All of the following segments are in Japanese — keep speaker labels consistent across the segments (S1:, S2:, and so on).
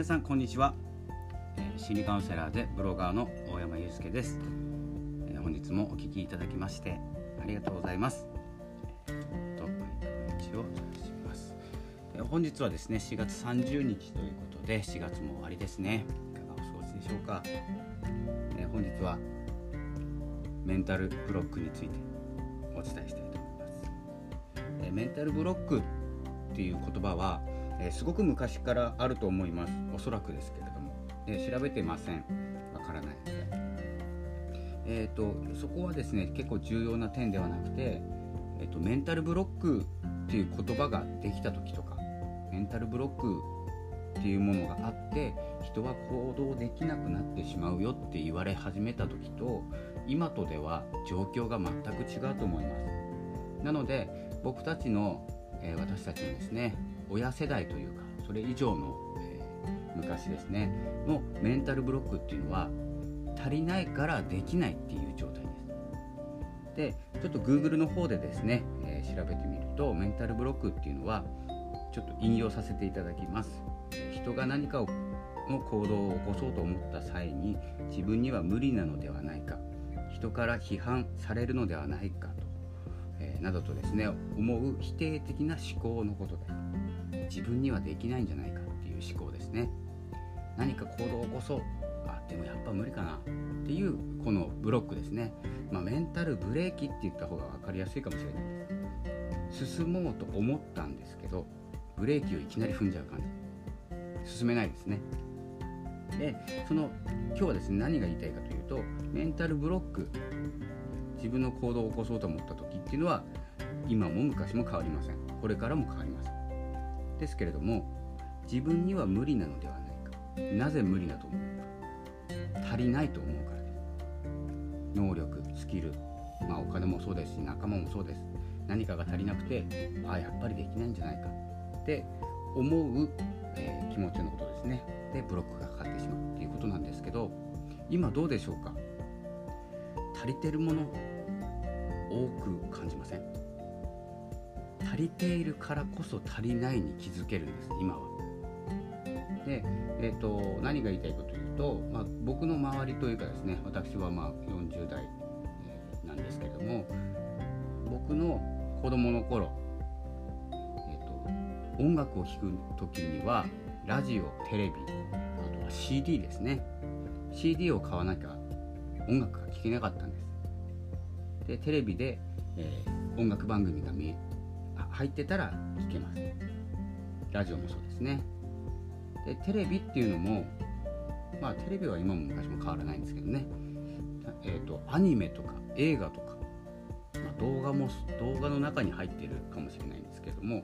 S1: 皆さんこんにちは、心理カウンセラーでブロガーの大山祐介です、本日もお聞きいただきましてありがとうございます、本日はですね4月30日ということで4月も終わりですね。いかがお過ごしでしょうか、本日はメンタルブロックについてお伝えしたいと思います。メンタルブロックっていう言葉は、えすごく昔からあると思います。おそらくですけれども、え調べてません。わからないので。えー、とそこはですね結構重要な点ではなくて、えー、とメンタルブロックっていう言葉ができた時とかメンタルブロックっていうものがあって人は行動できなくなってしまうよって言われ始めた時と今とでは状況が全く違うと思います。なので僕たちの、えー私たちのですね親世代というかそれ以上の、えー昔ですねのメンタルブロックっていうのは足りないからできないっていう状態です。でちょっと Google の方でですね、えー調べてみるとメンタルブロックっていうのはちょっと引用させていただきます。人が何かをの行動を起こそうと思った際に自分には無理なのではないか。人から批判されるのではないかと、えーなどとですね思う否定的な思考のことです。自分にはできないんじゃないかっていう思考ですね。何か行動を起こそう。あでもやっぱ無理かなっていうこのブロックですね、まあ、メンタルブレーキって言った方が分かりやすいかもしれないです。進もうと思ったんですけどブレーキをいきなり踏んじゃう感じ。進めないですね。でその今日はですね何が言いたいかというとメンタルブロック自分の行動を起こそうと思った時っていうのは今も昔も変わりません。これからも変わりません。ですけれども自分には無理なのではないか。なぜ無理だと思うか。足りないと思うから。です能力スキル、まあ、お金もそうですし仲間もそうです。何かが足りなくてああやっぱりできないんじゃないか。って思う、えー気持ちのことですね。でブロックがかかってしまうっていうことなんですけど今どうでしょうか。足りてるもの多く感じません。足りているからこそ足りないに気づけるんです今は。で、えー、と何が言いたいかというと、まあ、僕の周りというかですね私はまあ40代えなんですけれども僕の子供の頃、えー、と音楽を聴く時にはラジオテレビあとは CD ですね。CD を買わなきゃ音楽が聴けなかったんです。でテレビで、えー音楽番組が見入ってたら聴けます。ラジオもそうですね。でテレビっていうのもまあテレビは今も昔も変わらないんですけどね。えー、とアニメとか映画とか、まあ、動画も動画の中に入ってるかもしれないんですけども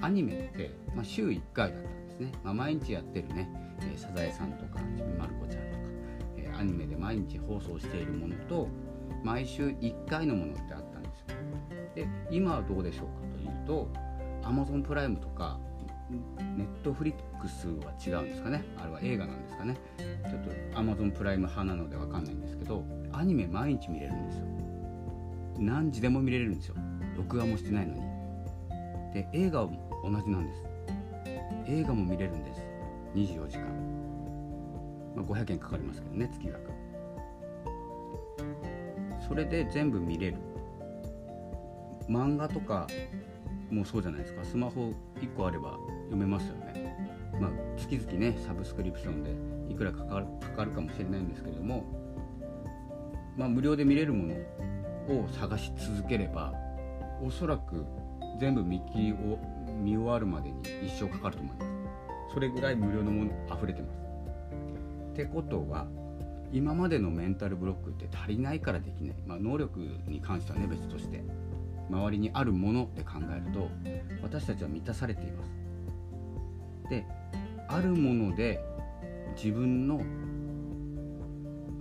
S1: アニメって、まあ、週1回だったんですね、まあ、毎日やってるね、えーサザエさんとかちびまる子ちゃんとか、えーアニメで毎日放送しているものと毎週1回のものってあったんですよ。で今はどうでしょうかというと Amazon プライムとかネットフリックスは違うんですかね。あれは映画なんですかね。ちょっと Amazon プライム派なのでわかんないんですけどアニメ毎日見れるんですよ。何時でも見れるんですよ。録画もしてないのに。で映画も同じなんです。映画も見れるんです。24時間、まあ、500円かかりますけどね月額。それで全部見れる。漫画とかもそうじゃないですか。スマホ1個あれば読めますよね。まあ月々ねサブスクリプションでいくらかかるかかるかもしれないんですけれどもまあ無料で見れるものを探し続ければおそらく全部見切りを見終わるまでに一生かかると思います。それぐらい無料のもの溢れてます。ってことは今までのメンタルブロックって足りないからできない、まあ、能力に関してはね別として。周りにあるもので考えると私たちは満たされています。であるもので自分の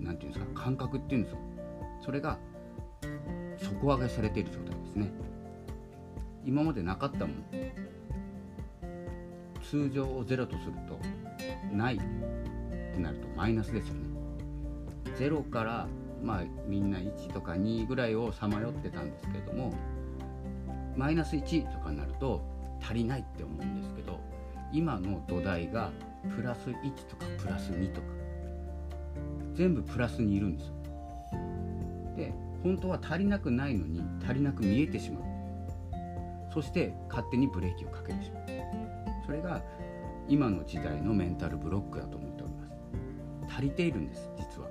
S1: なんていうんですか感覚っていうんですよ。それが底上げされている状態ですね。今までなかったもの通常をゼロとするとないってなるとマイナスですよね。0からまあみんな1とか2ぐらいをさまよってたんですけれどもマイナス1とかになると足りないって思うんですけど今の土台がプラス1とかプラス2とか全部プラスにいるんですよ。で本当は足りなくないのに足りなく見えてしまう。そして勝手にブレーキをかけてしまう。それが今の時代のメンタルブロックだと思っております。足りているんです実は。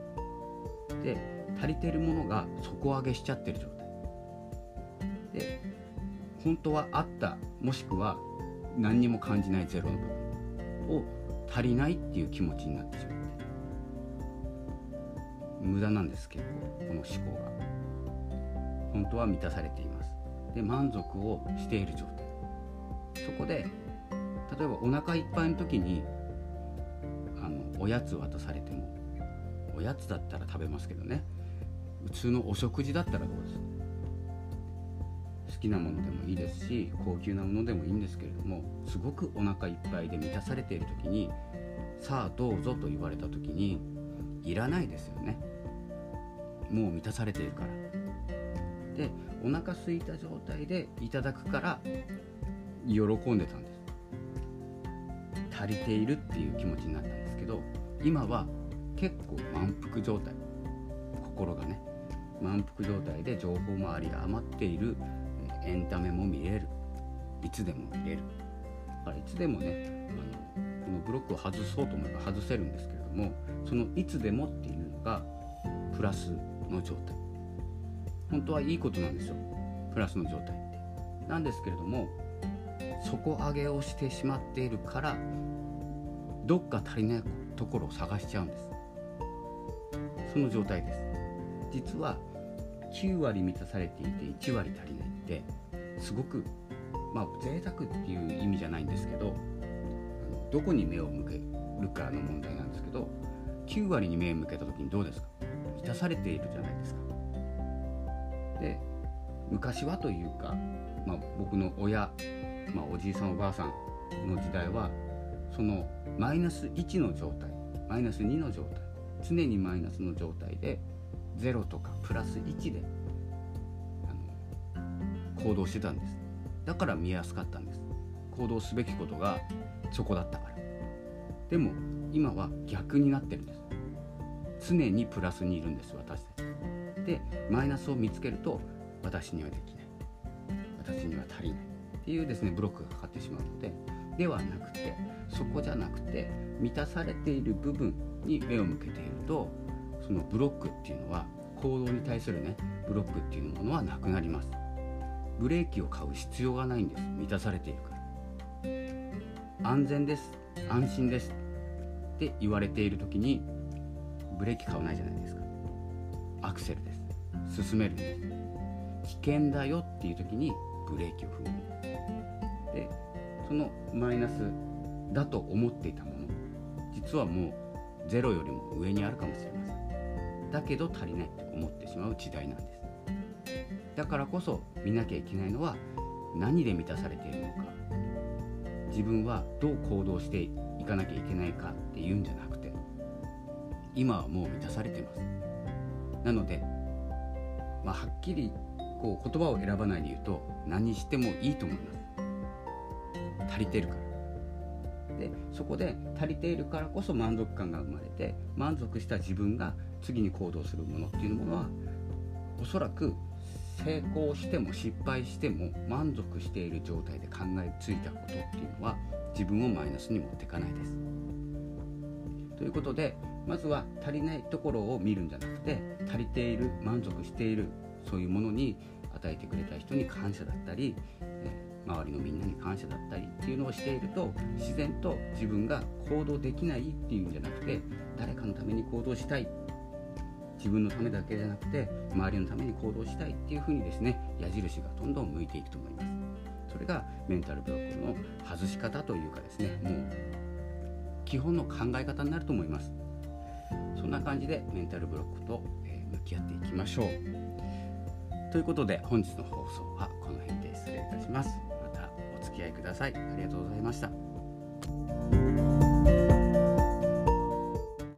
S1: で足りてるものが底上げしちゃってる状態。で本当はあったもしくは何にも感じないゼロの部分を足りないっていう気持ちになってしまって無駄なんです結構この思考が。本当は満たされています。で満足をしている状態。そこで例えばお腹いっぱいの時にあのおやつ渡されてもおやつだったら食べますけどね。普通のお食事だったらどうです。好きなものでもいいですし高級なものでもいいんですけれどもすごくお腹いっぱいで満たされている時にさあどうぞと言われた時にいらないですよね。もう満たされているから。でお腹空いた状態でいただくから喜んでたんです。足りているっていう気持ちになったんですけど今は結構満腹状態。心がね。満腹状態で情報もあり余っているエンタメも見れる。いつでも見れる。だからいつでもねあのこのブロックを外そうと思えば外せるんですけれどもそのいつでもっていうのがプラスの状態。本当はいいことなんですよ。プラスの状態なんですけれども底上げをしてしまっているからどっか足りないところを探しちゃうんです。その状態です。実は9割満たされていて1割足りないってすごくまあ贅沢っていう意味じゃないんですけどどこに目を向けるかの問題なんですけど9割に目を向けた時にどうですか？満たされているじゃないですか。で昔はというか、まあ、僕の親、まあ、おじいさんおばあさんの時代はそのマイナス1の状態マイナス2の状態常にマイナスの状態で0とかプラス1であの行動してたんです。だから見やすかったんです。行動すべきことがそこだったから。でも今は逆になってるんです。常にプラスにいるんです私たち。でマイナスを見つけると私にはできない。私には足りない。っていうですねブロックがかかってしまうのでではなくてそこじゃなくて満たされている部分に目を向けているとそのブロックっていうのは行動に対するねブロックっていうものはなくなります。ブレーキを買う必要がないんです。満たされているから。安全です。安心ですって言われている時にブレーキ買わないじゃないですか。アクセルです。進めるんです。危険だよっていう時にブレーキを踏む。でそのマイナスだと思っていたもの。実はもうゼロよりも上にあるかもしれません。だけど足りないって思ってしまう時代なんです。だからこそ見なきゃいけないのは何で満たされているのか。自分はどう行動していかなきゃいけないかっていうんじゃなくて今はもう満たされてます。なので、まあ、はっきりこう言葉を選ばないで言うと何してもいいと思います。足りてるから。でそこで足りているからこそ満足感が生まれて満足した自分が次に行動するものっていうものはおそらく成功しても失敗しても満足している状態で考えついたことっていうのは自分をマイナスに持っていかないです。ということでまずは足りないところを見るんじゃなくて足りている満足しているそういうものに与えてくれた人に感謝だったり、周りのみんなに感謝だったりっていうのをしていると自然と自分が行動できないっていうんじゃなくて誰かのために行動したい自分のためだけじゃなくて周りのために行動したいっていうふうにですね矢印がどんどん向いていくと思います。それがメンタルブロックの外し方というかですねもう基本の考え方になると思います。そんな感じでメンタルブロックと、え向き合っていきましょう。ということで本日の放送はこの辺で失礼いたします。またお付き合いください。ありがとうございました。